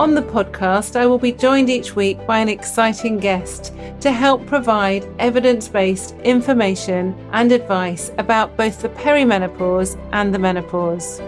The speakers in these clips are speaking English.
On the podcast, I will be joined each week by an exciting guest to help provide evidence based information and advice about both the perimenopause and the menopause.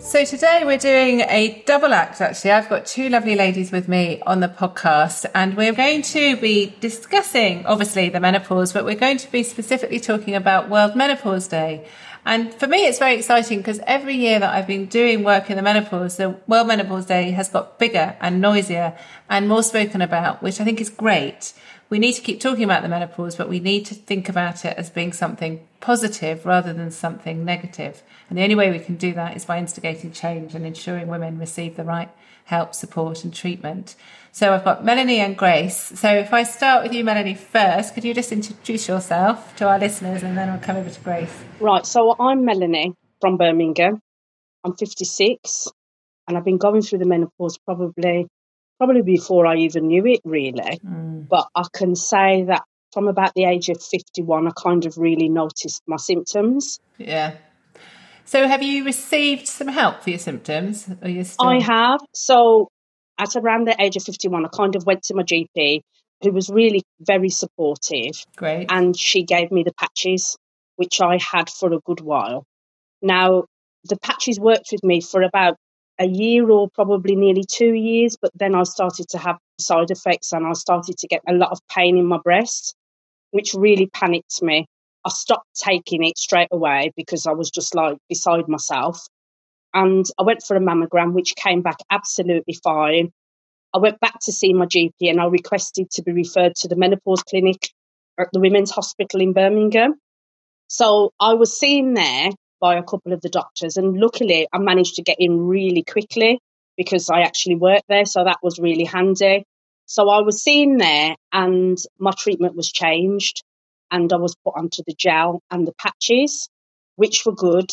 So, today we're doing a double act actually. I've got two lovely ladies with me on the podcast, and we're going to be discussing obviously the menopause, but we're going to be specifically talking about World Menopause Day. And for me, it's very exciting because every year that I've been doing work in the menopause, the World Menopause Day has got bigger and noisier and more spoken about, which I think is great. We need to keep talking about the menopause, but we need to think about it as being something positive rather than something negative. And the only way we can do that is by instigating change and ensuring women receive the right help, support, and treatment. So I've got Melanie and Grace. So if I start with you, Melanie, first, could you just introduce yourself to our listeners and then I'll come over to Grace? Right. So I'm Melanie from Birmingham. I'm 56 and I've been going through the menopause probably probably before I even knew it really. Mm. But I can say that from about the age of 51 I kind of really noticed my symptoms. Yeah. So have you received some help for your symptoms? You still... I have. So at around the age of 51, I kind of went to my GP, who was really very supportive. Great. And she gave me the patches, which I had for a good while. Now, the patches worked with me for about a year or probably nearly two years, but then I started to have side effects and I started to get a lot of pain in my breast, which really panicked me. I stopped taking it straight away because I was just like beside myself. And I went for a mammogram, which came back absolutely fine. I went back to see my GP and I requested to be referred to the menopause clinic at the Women's Hospital in Birmingham. So I was seen there by a couple of the doctors, and luckily I managed to get in really quickly because I actually worked there. So that was really handy. So I was seen there, and my treatment was changed, and I was put onto the gel and the patches, which were good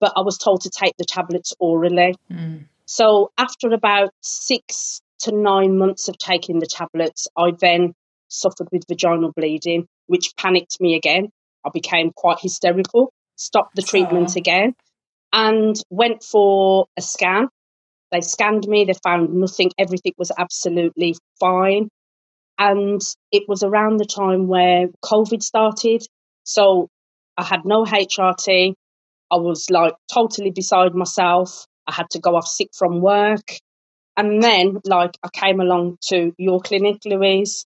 but I was told to take the tablets orally. Mm. So after about six to nine months of taking the tablets, I then suffered with vaginal bleeding, which panicked me again. I became quite hysterical, stopped the treatment again, and went for a scan. They scanned me, they found nothing, everything was absolutely fine. And it was around the time where COVID started. So I had no HRT, I was like totally beside myself. I had to go off sick from work. And then, like, I came along to your clinic, Louise,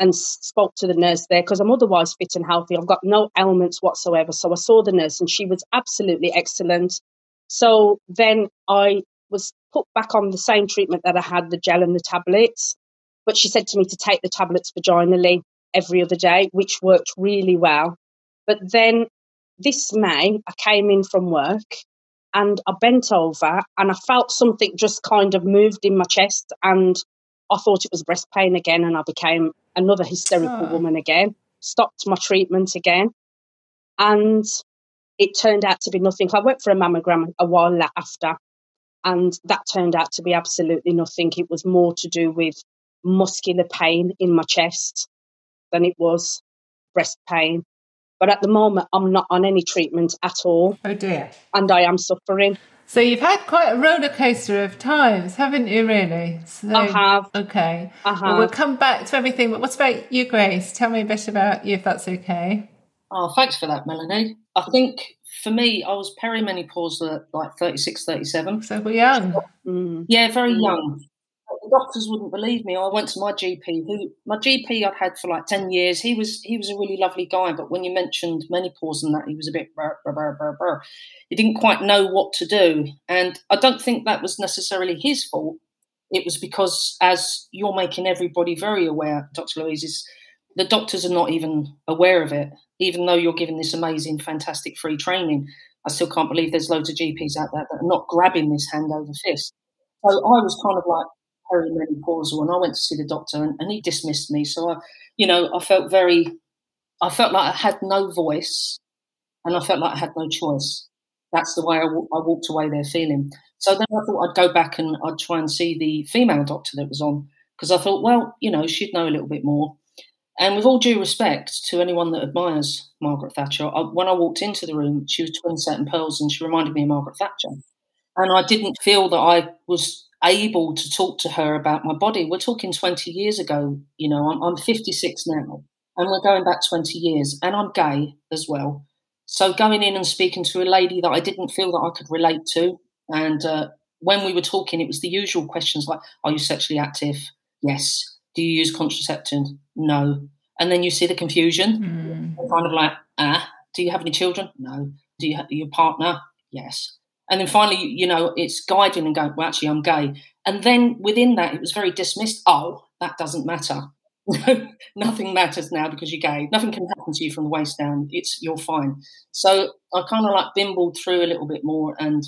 and spoke to the nurse there because I'm otherwise fit and healthy. I've got no ailments whatsoever. So I saw the nurse and she was absolutely excellent. So then I was put back on the same treatment that I had the gel and the tablets. But she said to me to take the tablets vaginally every other day, which worked really well. But then this May, I came in from work and I bent over and I felt something just kind of moved in my chest and I thought it was breast pain again and I became another hysterical oh. woman again, stopped my treatment again. And it turned out to be nothing. I went for a mammogram a while after and that turned out to be absolutely nothing. It was more to do with muscular pain in my chest than it was breast pain. But at the moment, I'm not on any treatment at all. Oh dear. And I am suffering. So you've had quite a roller coaster of times, haven't you? Really? So, I have. Okay. I have. Well, we'll come back to everything. But what about you, Grace? Tell me a bit about you, if that's okay. Oh, thanks for that, Melanie. I think for me, I was perimenopausal at like 36, 37. So we're young. Mm. Yeah, very mm. young the doctors wouldn't believe me. I went to my GP, who my GP I'd had for like ten years. He was he was a really lovely guy, but when you mentioned menopause and that, he was a bit burr, He didn't quite know what to do, and I don't think that was necessarily his fault. It was because, as you're making everybody very aware, Dr. Louise, is the doctors are not even aware of it, even though you're giving this amazing, fantastic free training. I still can't believe there's loads of GPs out there that are not grabbing this hand over fist. So I was kind of like, perimenopausal, and I went to see the doctor, and, and he dismissed me. So I, you know, I felt very I felt like I had no voice and I felt like I had no choice. That's the way I, w- I walked away there feeling. So then I thought I'd go back and I'd try and see the female doctor that was on because I thought, well, you know, she'd know a little bit more. And with all due respect to anyone that admires Margaret Thatcher, I, when I walked into the room, she was twin set and pearls and she reminded me of Margaret Thatcher. And I didn't feel that I was able to talk to her about my body. We're talking 20 years ago, you know, I'm, I'm 56 now and we're going back 20 years and I'm gay as well. So going in and speaking to a lady that I didn't feel that I could relate to, and uh, when we were talking, it was the usual questions like, "Are you sexually active? Yes. Do you use contraceptive? No." And then you see the confusion, mm. kind of like, "Ah, do you have any children? No. Do you have your partner? Yes." And then finally, you know, it's guiding and going, "Well, actually, I'm gay." And then within that, it was very dismissed. Oh, that doesn't matter. nothing matters now because you're gay. Nothing can happen to you from the waist down. It's you're fine. So I kind of like bimbled through a little bit more, and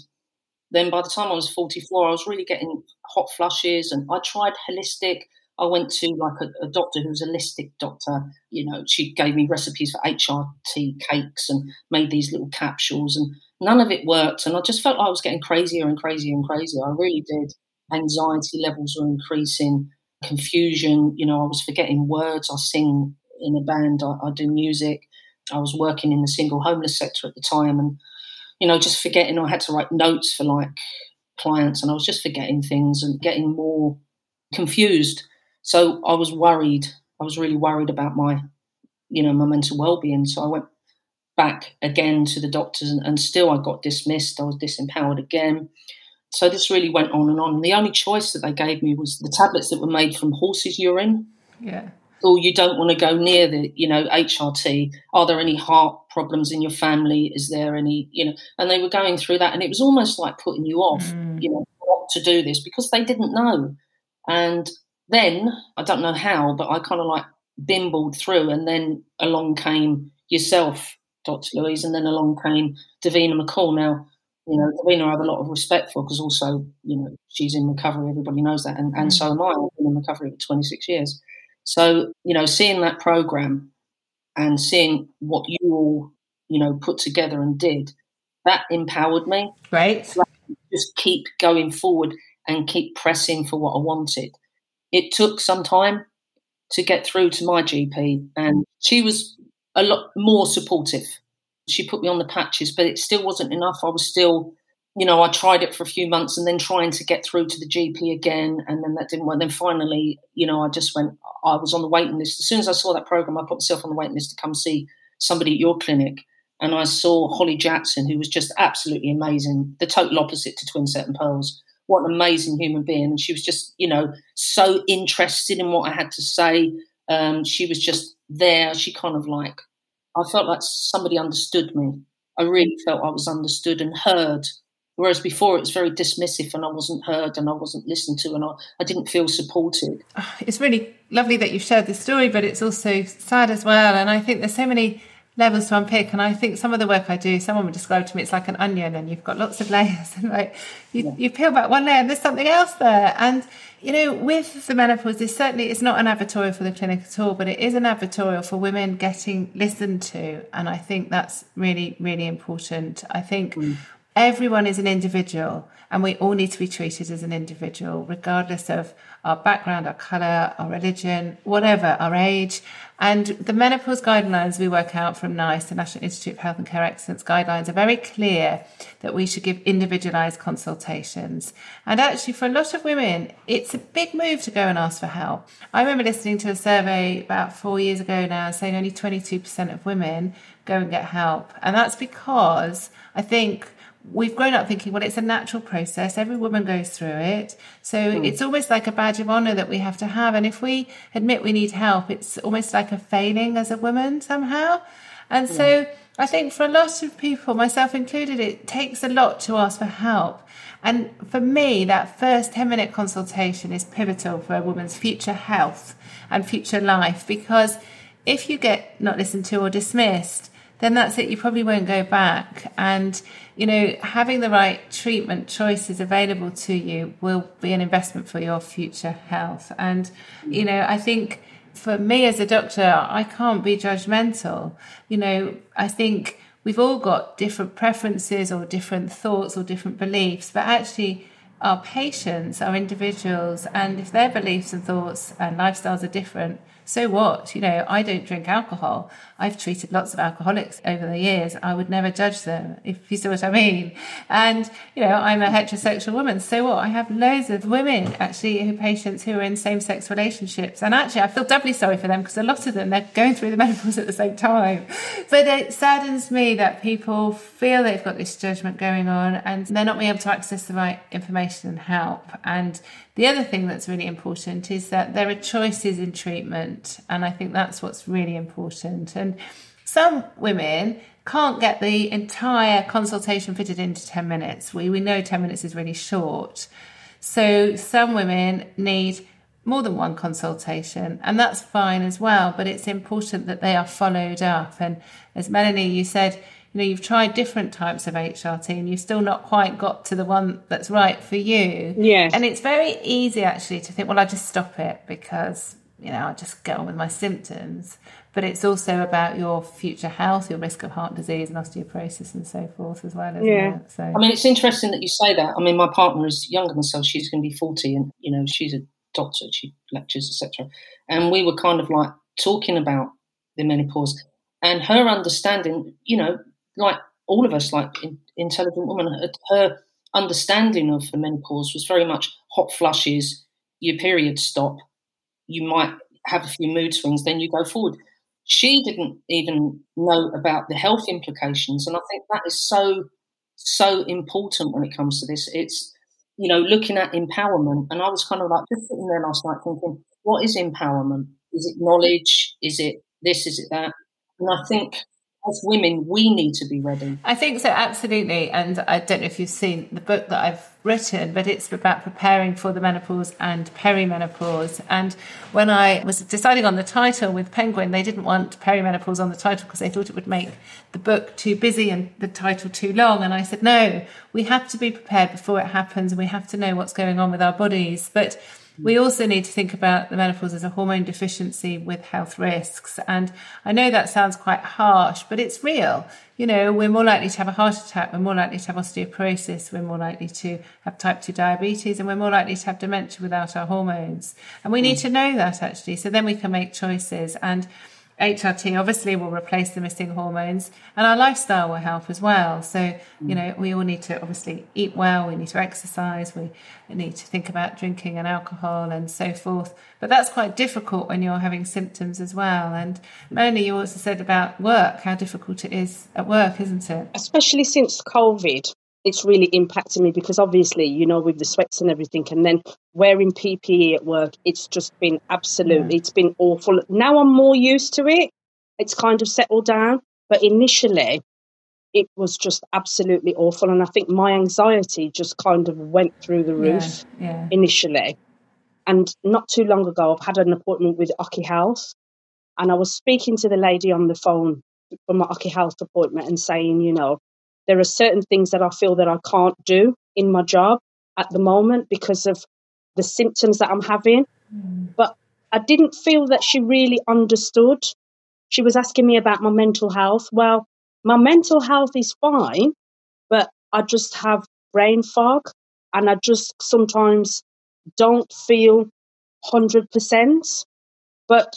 then by the time I was 44, I was really getting hot flushes, and I tried holistic. I went to like a, a doctor who was a holistic doctor. You know, she gave me recipes for HRT cakes and made these little capsules, and none of it worked. And I just felt like I was getting crazier and crazier and crazier. I really did. Anxiety levels were increasing confusion. You know, I was forgetting words. I sing in a band, I, I do music. I was working in the single homeless sector at the time and, you know, just forgetting I had to write notes for like clients and I was just forgetting things and getting more confused. So I was worried. I was really worried about my, you know, my mental well-being. So I went back again to the doctors and, and still I got dismissed. I was disempowered again. So this really went on and on. And the only choice that they gave me was the tablets that were made from horses' urine. Yeah. Or you don't want to go near the, you know, HRT. Are there any heart problems in your family? Is there any, you know? And they were going through that, and it was almost like putting you off, mm. you know, not to do this because they didn't know. And then I don't know how, but I kind of like bimbled through, and then along came yourself, Dr. Louise, and then along came Davina McCall. Now you know, Davina I have a lot of respect for because also, you know, she's in recovery. Everybody knows that, and, and mm. so am I. I've been in recovery for 26 years. So, you know, seeing that program and seeing what you all, you know, put together and did, that empowered me. Right. So just keep going forward and keep pressing for what I wanted. It took some time to get through to my GP, and she was a lot more supportive she put me on the patches, but it still wasn't enough. I was still, you know, I tried it for a few months and then trying to get through to the GP again, and then that didn't work. Then finally, you know, I just went, I was on the waiting list. As soon as I saw that program, I put myself on the waiting list to come see somebody at your clinic. And I saw Holly Jackson, who was just absolutely amazing, the total opposite to Twin Set and Pearls. What an amazing human being. And she was just, you know, so interested in what I had to say. Um, she was just there. She kind of like I felt like somebody understood me. I really felt I was understood and heard. Whereas before it was very dismissive and I wasn't heard and I wasn't listened to and I, I didn't feel supported. It's really lovely that you've shared this story, but it's also sad as well. And I think there's so many levels to unpick. And I think some of the work I do, someone would describe to me, it's like an onion and you've got lots of layers and like you, yeah. you peel back one layer and there's something else there. And, you know, with the menopause, this certainly is not an advertorial for the clinic at all, but it is an advertorial for women getting listened to. And I think that's really, really important. I think mm. everyone is an individual and we all need to be treated as an individual, regardless of our background, our colour, our religion, whatever, our age. And the menopause guidelines we work out from NICE, the National Institute of Health and Care Excellence guidelines, are very clear that we should give individualised consultations. And actually, for a lot of women, it's a big move to go and ask for help. I remember listening to a survey about four years ago now saying only 22% of women go and get help. And that's because I think we've grown up thinking, well, it's a natural process. Every woman goes through it. So mm. it's almost like a badge of honor that we have to have. And if we admit we need help, it's almost like a failing as a woman somehow. And so I think for a lot of people, myself included, it takes a lot to ask for help. And for me, that first 10 minute consultation is pivotal for a woman's future health and future life because if you get not listened to or dismissed, then that's it. You probably won't go back. And, you know, having the right treatment choices available to you will be an investment for your future health. And, you know, I think for me as a doctor, I can't be judgmental. You know, I think we've all got different preferences or different thoughts or different beliefs, but actually, our patients are individuals, and if their beliefs and thoughts and lifestyles are different, so what? You know, I don't drink alcohol. I've treated lots of alcoholics over the years. I would never judge them, if you see what I mean. And, you know, I'm a heterosexual woman. So what? I have loads of women, actually, who patients who are in same sex relationships. And actually, I feel doubly sorry for them because a lot of them, they're going through the menopause at the same time. But it saddens me that people feel they've got this judgment going on and they're not being able to access the right information and help. And the other thing that's really important is that there are choices in treatment, and I think that's what's really important. And some women can't get the entire consultation fitted into 10 minutes. We, we know 10 minutes is really short. So some women need more than one consultation, and that's fine as well. But it's important that they are followed up. And as Melanie, you said, you know you've tried different types of HRT and you've still not quite got to the one that's right for you. Yeah. And it's very easy actually to think, well, I just stop it because you know I just get on with my symptoms. But it's also about your future health, your risk of heart disease and osteoporosis and so forth as well, isn't Yeah. it? So I mean, it's interesting that you say that. I mean, my partner is younger than myself. She's going to be 40 and, you know, she's a doctor. She lectures, etc. And we were kind of like talking about the menopause and her understanding, you know, like all of us, like in, intelligent woman, her, her understanding of the menopause was very much hot flushes, your periods stop, you might have a few mood swings, then you go forward. She didn't even know about the health implications, and I think that is so so important when it comes to this. It's you know looking at empowerment, and I was kind of like just sitting there last night thinking, what is empowerment? Is it knowledge? Is it this? Is it that? And I think as women, we need to be ready. I think so, absolutely. And I don't know if you've seen the book that I've written, but it's about preparing for the menopause and perimenopause. And when I was deciding on the title with Penguin, they didn't want perimenopause on the title because they thought it would make the book too busy and the title too long. And I said, no, we have to be prepared before it happens and we have to know what's going on with our bodies. But we also need to think about the menopause as a hormone deficiency with health risks. And I know that sounds quite harsh, but it's real. You know, we're more likely to have a heart attack, we're more likely to have osteoporosis, we're more likely to have type 2 diabetes, and we're more likely to have dementia without our hormones. And we need hmm. to know that actually, so then we can make choices. And HRT obviously will replace the missing hormones and our lifestyle will help as well. So, you mm. know, we all need to obviously eat well, we need to exercise, we need to think about drinking and alcohol and so forth. But that's quite difficult when you're having symptoms as well. And mm. Melanie, you also said about work, how difficult it is at work, isn't it? especially since COVID, it's really impacting me because obviously, you know, with the sweats and everything, and then wearing PPE at work, it's just been absolutely, it's been awful. Now I'm more used to it. It's kind of settled down, but initially, it was just absolutely awful, and I think my anxiety just kind of went through the roof Yeah. initially. And not too long ago, I've had an appointment with Ocky Health, and I was speaking to the lady on the phone for my Ocky Health appointment and saying, you know, there are certain things that I feel that I can't do in my job at the moment because of the symptoms that I'm having. Mm. But I didn't feel that she really understood. She was asking me about my mental health. Well, my mental health is fine, but I just have brain fog and I just sometimes don't feel 100%. But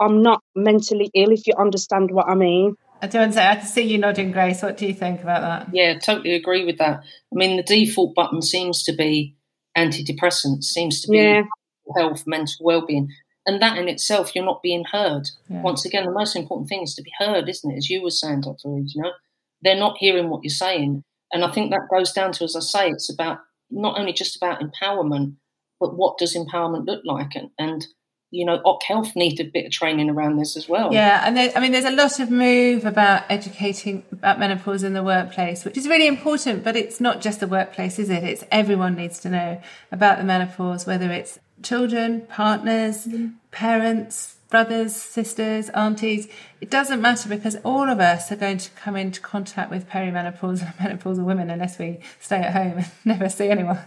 I'm not mentally ill, if you understand what I mean. I do want to say, I can see you nodding, Grace. What do you think about that? Yeah, totally agree with that. I mean, the default button seems to be antidepressants, seems to be Yeah. health, mental well-being, and that in itself, you're not being heard. Yeah. Once again, the most important thing is to be heard, isn't it? As you were saying, Dr. Reed, you know, they're not hearing what you're saying, and I think that goes down to, as I say, it's about not only just about empowerment, but what does empowerment look like, and, and you know, Oc Health need a bit of training around this as well. Yeah, and there, I mean, there's a lot of move about educating about menopause in the workplace, which is really important. But it's not just the workplace, is it? It's everyone needs to know about the menopause, whether it's children, partners, mm-hmm. parents, brothers, sisters, aunties. It doesn't matter because all of us are going to come into contact with perimenopause and menopausal women unless we stay at home and never see anyone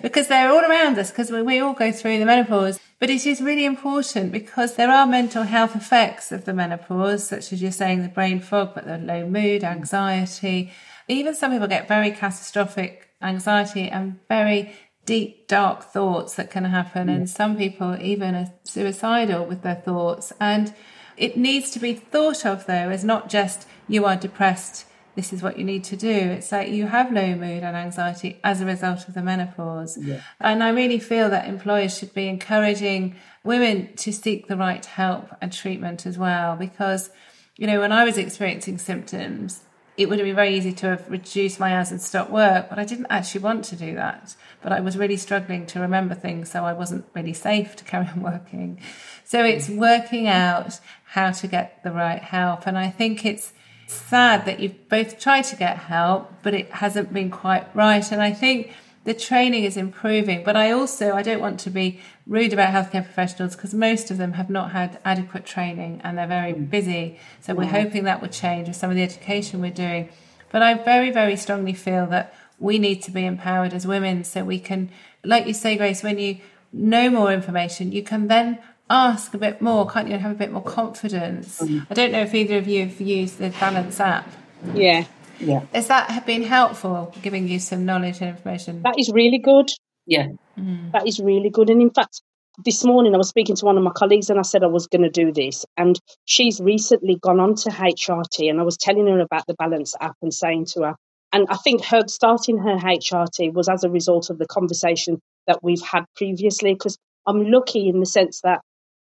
because they're all around us because we, we all go through the menopause. But it is really important because there are mental health effects of the menopause, such as you're saying, the brain fog, but the low mood, anxiety. Even some people get very catastrophic anxiety and very deep, dark thoughts that can happen. And some people even are suicidal with their thoughts. And it needs to be thought of, though, as not just you are depressed, this is what you need to do. It's like you have low mood and anxiety as a result of the menopause. Yeah. And I really feel that employers should be encouraging women to seek the right help and treatment as well. Because, you know, when I was experiencing symptoms, it would have been very easy to have reduced my hours and stopped work, but I didn't actually want to do that. But I was really struggling to remember things, so I wasn't really safe to carry on working. So it's mm. working out how to get the right help. And I think it's sad that you've both tried to get help, but it hasn't been quite right. And I think the training is improving. But I also I don't want to be rude about healthcare professionals because most of them have not had adequate training and they're very mm. busy. So we're hoping that will change with some of the education we're doing. But I very very strongly feel that we need to be empowered as women so we can, like you say, Grace, when you know more information, you can then ask a bit more, can't you, and have a bit more confidence. Mm. I don't know if either of you have used the Balance app. Yeah. Yeah. Has that been helpful, giving you some knowledge and information? That is really good. Yeah. Mm. That is really good. And in fact, this morning I was speaking to one of my colleagues and I said I was going to do this. And she's recently gone on to HRT and I was telling her about the Balance app and saying to her, and I think her starting her HRT was as a result of the conversation that we've had previously, because I'm lucky in the sense that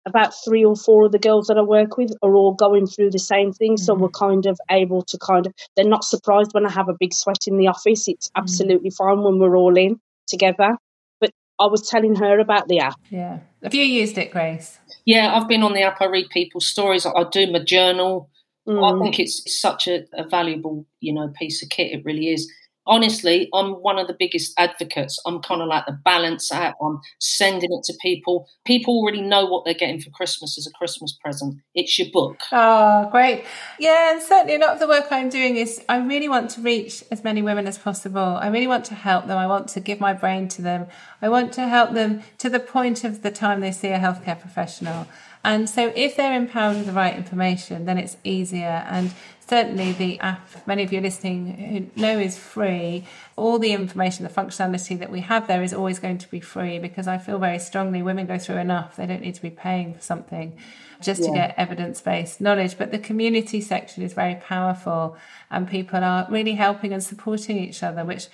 about three or four of the girls that I work with are all going through the same thing. Mm-hmm. So we're kind of able to kind of, they're not surprised when I have a big sweat in the office. It's mm-hmm. absolutely mm-hmm. fine when we're all in together. But I was telling her about the app. Yeah. Have you used it, Grace? Yeah, I've been on the app. I read people's stories. I do my journal. Mm. I think it's such a, a valuable, you know, piece of kit. It really is honestly, I'm one of the biggest advocates. I'm kind of like the balance app. I'm sending it to people. People already know what they're getting for Christmas as a Christmas present. It's your book. Oh, great. Yeah, and certainly a lot of the work I'm doing is I really want to reach as many women as possible. I really want to help them. I want to give my brain to them. I want to help them to the point of the time they see a healthcare professional. And so if they're empowered with the right information, then it's easier. And certainly the app, many of you listening who know is free. All the information, the functionality that we have there is always going to be free because I feel very strongly women go through enough. They don't need to be paying for something just yeah. to get evidence based knowledge. But the community section is very powerful and people are really helping and supporting each other, which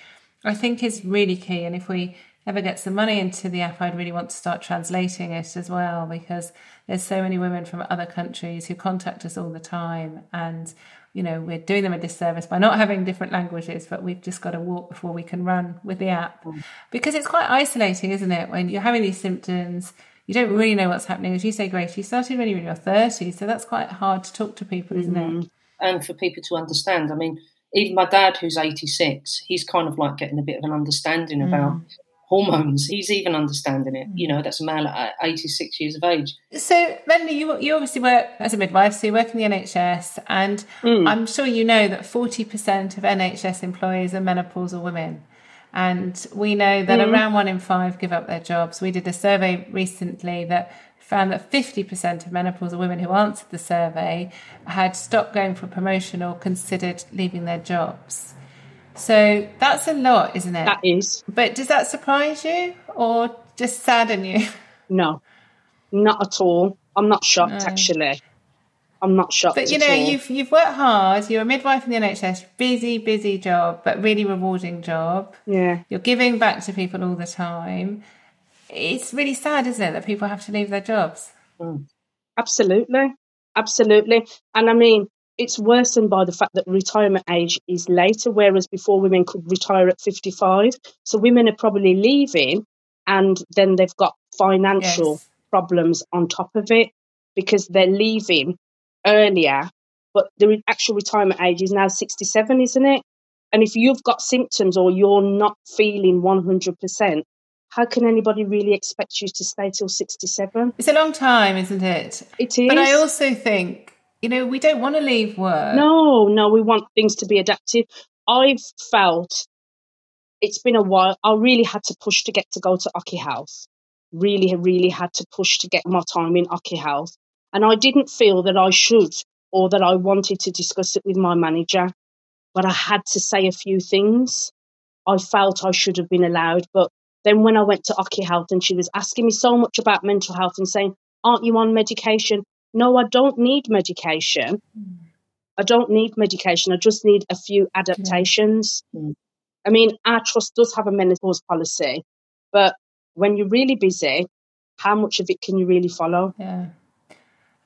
I think is really key. And if we ever get some money into the app, I'd really want to start translating it as well because there's so many women from other countries who contact us all the time and you know we're doing them a disservice by not having different languages but we've just got to walk before we can run with the app mm. because it's quite isolating isn't it when you're having these symptoms you don't really know what's happening as you say grace you started when you were in your 30s so that's quite hard to talk to people isn't mm-hmm. it and for people to understand i mean even my dad who's 86 he's kind of like getting a bit of an understanding mm. about hormones. He's even understanding it. You know, that's a male at 86 years of age. So, Melanie, you, you obviously work as a midwife, so you work in the NHS, and mm. I'm sure you know that 40% of NHS employees are menopausal women. And we know that mm. around one in five give up their jobs. We did a survey recently that found that 50% of menopausal women who answered the survey had stopped going for promotion or considered leaving their jobs. So that's a lot, isn't it? That is. But does that surprise you or just sadden you? No, not at all. I'm not shocked, no. actually. I'm not shocked. But you know, you've you've worked hard. You're a midwife in the NHS, busy, busy job, but really rewarding job. Yeah. You're giving back to people all the time. It's really sad, isn't it, that people have to leave their jobs? Mm. Absolutely, absolutely. And I mean, it's worsened by the fact that retirement age is later, whereas before women could retire at 55. So women are probably leaving and then they've got financial yes. problems on top of it because they're leaving earlier, but the actual retirement age is now 67, isn't it? And if you've got symptoms or you're not feeling 100%, how can anybody really expect you to stay till 67? It's a long time, isn't it? It is. But I also think, you know, we don't want to leave work. No, no, we want things to be adaptive. I've felt it's been a while. I really had to push to get to go to Ocky House. Really, really had to push to get my time in Ocky House. And I didn't feel that I should or that I wanted to discuss it with my manager, but I had to say a few things. I felt I should have been allowed, but then when I went to Ocky Health and she was asking me so much about mental health and saying, Aren't you on medication? No, I don't need medication. I don't need medication. I just need a few adaptations. Mm. I mean, our trust does have a menopause policy, but when you're really busy, how much of it can you really follow? Yeah.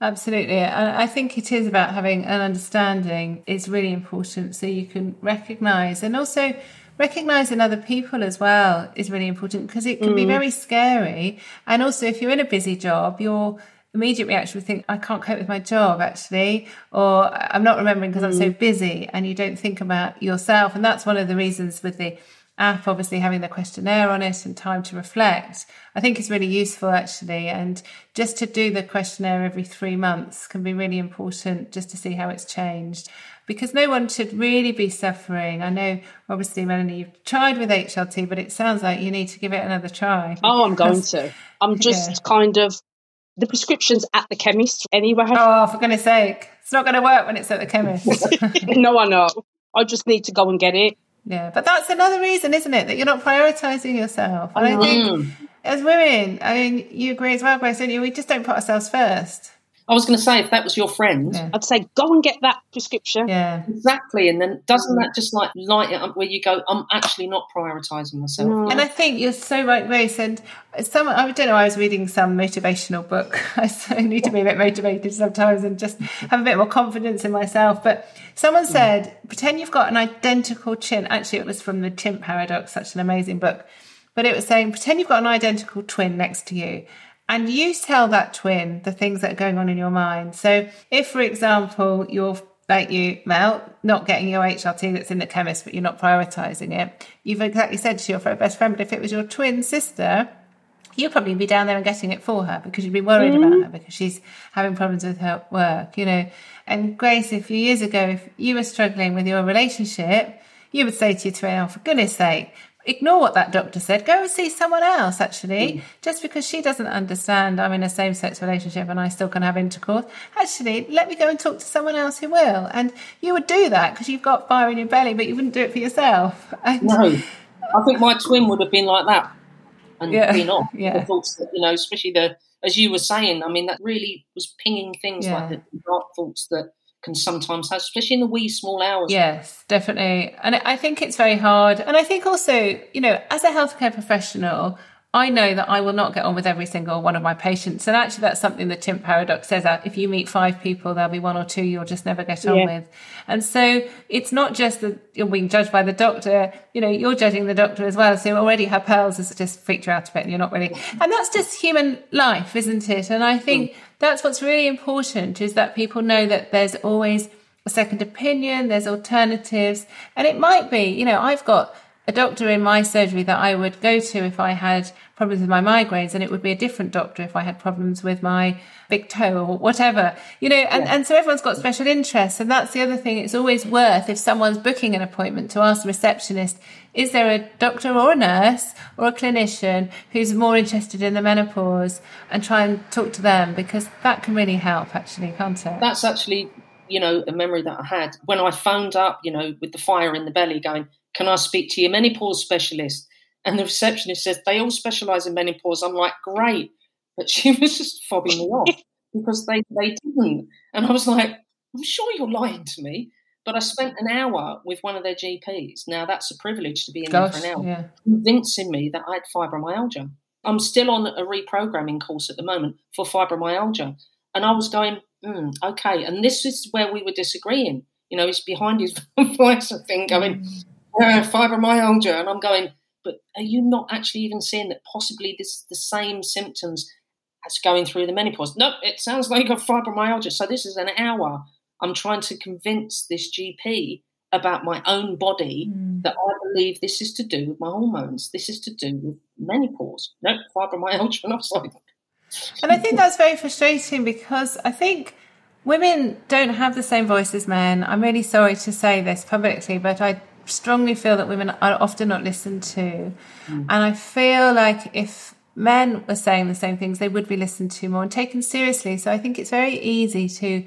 Absolutely. And I think it is about having an understanding is really important so you can recognize and also recognizing other people as well is really important because it can be very scary. And also if you're in a busy job, your immediate reaction would think, I can't cope with my job actually, or I'm not remembering because I'm so mm. busy and you don't think about yourself. And that's one of the reasons with the app obviously having the questionnaire on it and time to reflect i think is really useful actually and just to do the questionnaire every three months can be really important just to see how it's changed because no one should really be suffering i know obviously melanie you've tried with HRT but it sounds like you need to give it another try Oh, I'm going to. I'm just Yeah. kind of the prescription's at the chemist anyway. oh for goodness sake it's not going to work when it's at the chemist no, I know. I just need to go and get it. Yeah, but that's another reason, isn't it, that you're not prioritizing yourself. And I think as women, I mean, you agree as well, Grace, don't you? We just don't put ourselves first. I was going to say, if that was your friend, Yeah. I'd say go and get that prescription. Yeah. exactly, and then doesn't mm. that just like light it up where you go, I'm actually not prioritising myself. No. And I think you're so right, Grace. And some, I don't know, I was reading some motivational book. I so need to be a bit motivated sometimes and just have a bit more confidence in myself. But someone mm. said, pretend you've got an identical chin. Actually, it was from the Chimp Paradox, such an amazing book. But it was saying, pretend you've got an identical twin next to you. And you tell that twin the things that are going on in your mind. So, if, for example, you're like you, Mel, not getting your HRT that's in the chemist, but you're not prioritizing it, you've exactly said to your best friend, but if it was your twin sister, you'd probably be down there and getting it for her because you'd be worried about mm-hmm. her because she's having problems with her work, you know. And Grace, a few years ago, if you were struggling with your relationship, you would say to your twin, oh, for goodness sake, ignore what that doctor said. Go and see someone else, actually. Mm. Just because she doesn't understand I'm in a same sex relationship and I still can have intercourse. Actually, let me go and talk to someone else who will. And you would do that because you've got fire in your belly, but you wouldn't do it for yourself. And No, I think my twin would have been like that and Yeah, been off. yeah. Thoughts that, you know, especially the, as you were saying, I mean, that really was pinging things Yeah. like the dark thoughts that can sometimes have, especially in the wee small hours. Yes, definitely. And I think it's very hard. And I think also, you know, as a healthcare professional, I know that I will not get on with every single one of my patients. And actually, that's something the Chimp Paradox says that if you meet five people, there'll be one or two you'll just never get on Yeah. with. And so it's not just that you're being judged by the doctor, you know, you're judging the doctor as well. So already her pearls has just freaked you out a bit and you're not really. And that's just human life, isn't it? And I think mm. that's what's really important is that people know that there's always a second opinion, there's alternatives. And it might be, you know, I've got a doctor in my surgery that I would go to if I had problems with my migraines, and it would be a different doctor if I had problems with my big toe or whatever, you know. And, and so everyone's got special interests, and that's the other thing. It's always worth if someone's booking an appointment to ask the receptionist, is there a doctor or a nurse or a clinician who's more interested in the menopause, and try and talk to them because that can really help, actually, can't it? That's actually, you know, a memory that I had when I phoned up, you know, with the fire in the belly going, can I speak to your menopause specialist? And the receptionist says, they all specialise in menopause. I'm like, great. But she was just fobbing me off because they, they didn't. And I was like, I'm sure you're lying to me. But I spent an hour with one of their GPs. Now, that's a privilege to be in Gosh, there for an hour, yeah. convincing me that I had fibromyalgia. I'm still on a reprogramming course at the moment for fibromyalgia. And I was going, mm, okay. And this is where we were disagreeing. You know, he's behind his voice, I think, going, uh, fibromyalgia. And I'm going, but are you not actually even seeing that possibly this is the same symptoms as going through the menopause? No, it sounds like a fibromyalgia. So this is an hour. I'm trying to convince this GP about my own body mm. that I believe this is to do with my hormones. This is to do with menopause. No, fibromyalgia, not sorry. And I think that's very frustrating because I think women don't have the same voice as men. I'm really sorry to say this publicly, but I strongly feel that women are often not listened to. Mm. And I feel like if men were saying the same things, they would be listened to more and taken seriously. So I think it's very easy to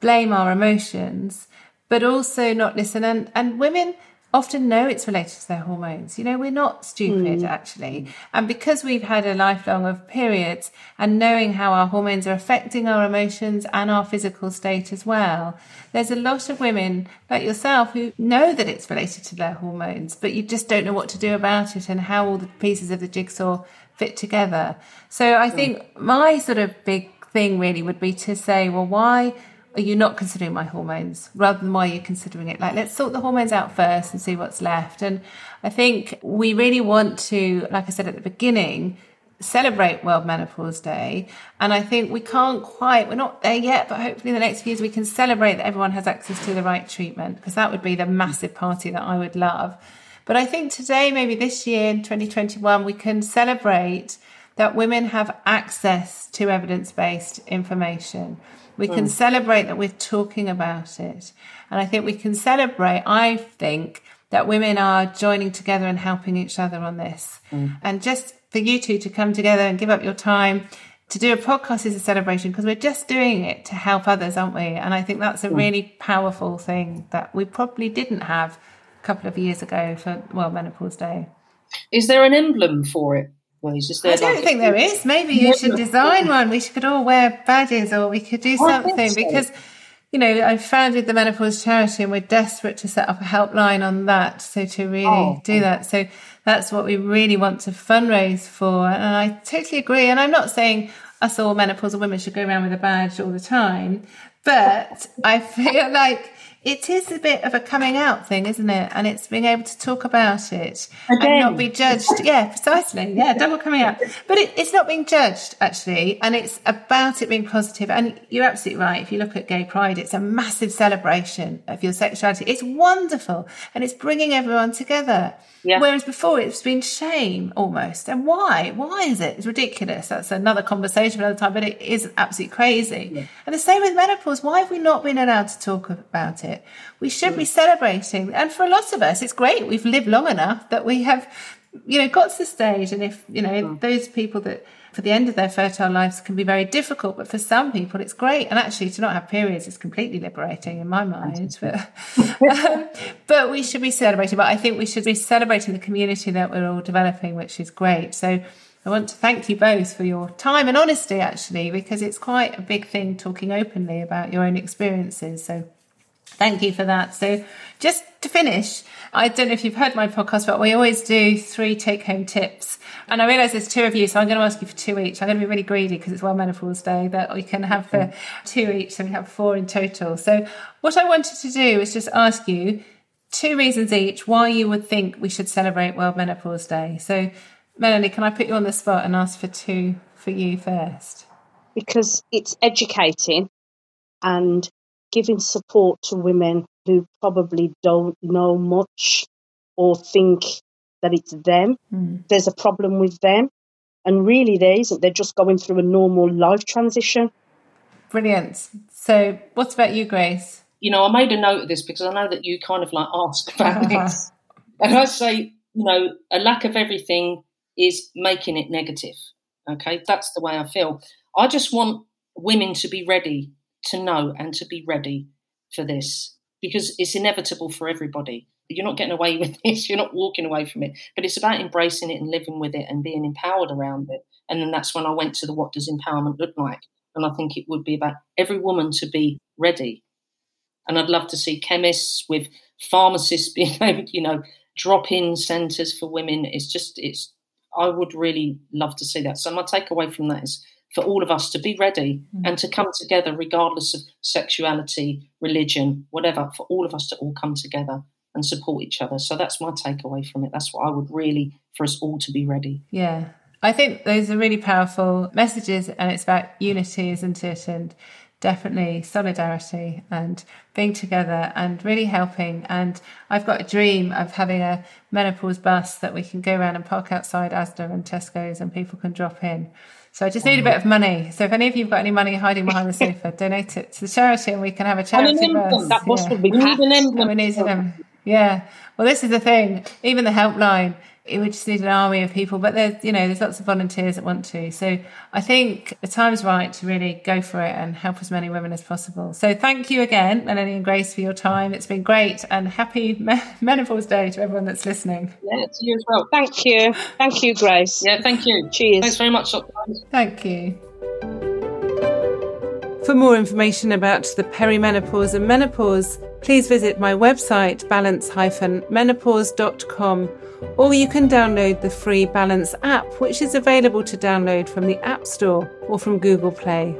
blame our emotions, but also not listen. And, and women often know it's related to their hormones. You know, we're not stupid mm. actually. And because we've had a lifelong of periods and knowing how our hormones are affecting our emotions and our physical state as well, there's a lot of women like yourself who know that it's related to their hormones, but you just don't know what to do about it and how all the pieces of the jigsaw fit together. So I mm. think my sort of big thing really would be to say, well, why are you not considering my hormones rather than why you're considering it? Like, let's sort the hormones out first and see what's left. And I think we really want to, like I said at the beginning, celebrate World Menopause Day. And I think we can't quite, we're not there yet, but hopefully in the next few years we can celebrate that everyone has access to the right treatment because that would be the massive party that I would love. But I think today, maybe this year in 2021, we can celebrate that women have access to evidence based information we can mm. celebrate that we're talking about it. And I think we can celebrate, I think, that women are joining together and helping each other on this. Mm. And just for you two to come together and give up your time to do a podcast is a celebration because we're just doing it to help others, aren't we? And I think that's a mm. really powerful thing that we probably didn't have a couple of years ago for World Menopause Day. Is there an emblem for it? Well, he's just there. I don't like think there is. Maybe you should design one. We could all wear badges, or we could do something so. because, you know, I founded the menopause charity, and we're desperate to set up a helpline on that. So to really oh, do that, so that's what we really want to fundraise for. And I totally agree. And I'm not saying us all menopausal women should go around with a badge all the time, but I feel like it is a bit of a coming out thing, isn't it? And it's being able to talk about it Again. and not be judged. Yeah, precisely. Yeah, double coming out. But it, it's not being judged, actually. And it's about it being positive. And you're absolutely right. If you look at Gay Pride, it's a massive celebration of your sexuality. It's wonderful. And it's bringing everyone together. Yeah. Whereas before it's been shame almost. And why? Why is it? It's ridiculous. That's another conversation for another time, but it is absolutely crazy. Yeah. And the same with menopause. Why have we not been allowed to talk about it? We should be celebrating. And for a lot of us, it's great. We've lived long enough that we have, you know, got to the stage. And if, you know, mm. those people that for the end of their fertile lives can be very difficult, but for some people it's great. And actually, to not have periods is completely liberating in my mind. But, um, but we should be celebrating. But I think we should be celebrating the community that we're all developing, which is great. So I want to thank you both for your time and honesty, actually, because it's quite a big thing talking openly about your own experiences. So Thank you for that. So, just to finish, I don't know if you've heard my podcast, but we always do three take home tips. And I realize there's two of you, so I'm going to ask you for two each. I'm going to be really greedy because it's World Menopause Day that we can have for mm-hmm. two each, so we have four in total. So, what I wanted to do is just ask you two reasons each why you would think we should celebrate World Menopause Day. So, Melanie, can I put you on the spot and ask for two for you first? Because it's educating and giving support to women who probably don't know much or think that it's them. Mm. There's a problem with them. And really, there isn't. They're just going through a normal life transition. Brilliant. So, what about you, Grace? You know, I made a note of this because I know that you kind of like ask about uh-huh. this. And I say, you know, a lack of everything is making it negative. Okay, that's the way I feel. I just want women to be ready to know and to be ready for this because it's inevitable for everybody. You're not getting away with this, you're not walking away from it, but it's about embracing it and living with it and being empowered around it. And then that's when I went to the what does empowerment look like? And I think it would be about every woman to be ready. And I'd love to see chemists with pharmacists being able, you know, drop in centres for women. It's just, it's, I would really love to see that. So my takeaway from that is for all of us to be ready mm. and to come together, regardless of sexuality, religion, whatever, for all of us to all come together and support each other. So that's my takeaway from it. That's what I would really, for us all to be ready. Yeah. I think those are really powerful messages and it's about unity, isn't it? And definitely solidarity and being together and really helping. And I've got a dream of having a menopause bus that we can go around and park outside Asda and Tesco's and people can drop in. So I just need a bit of money. So if any of you've got any money hiding behind the sofa, donate it to the charity and we can have a charity bus. That bus yeah. would be packed. We need them. Yeah. Well, this is the thing. Even the helpline, it would just need an army of people, but there's, you know, there's lots of volunteers that want to. So I think the time's right to really go for it and help as many women as possible. So thank you again, Melanie and Grace, for your time. It's been great and happy menopause day to everyone that's listening. Yeah, to you as well. Thank you. Thank you, Grace. Yeah, thank you. Cheers. Thanks very much. Thank you. For more information about the perimenopause and menopause, please visit my website balance-menopause.com or you can download the free Balance app which is available to download from the App Store or from Google Play.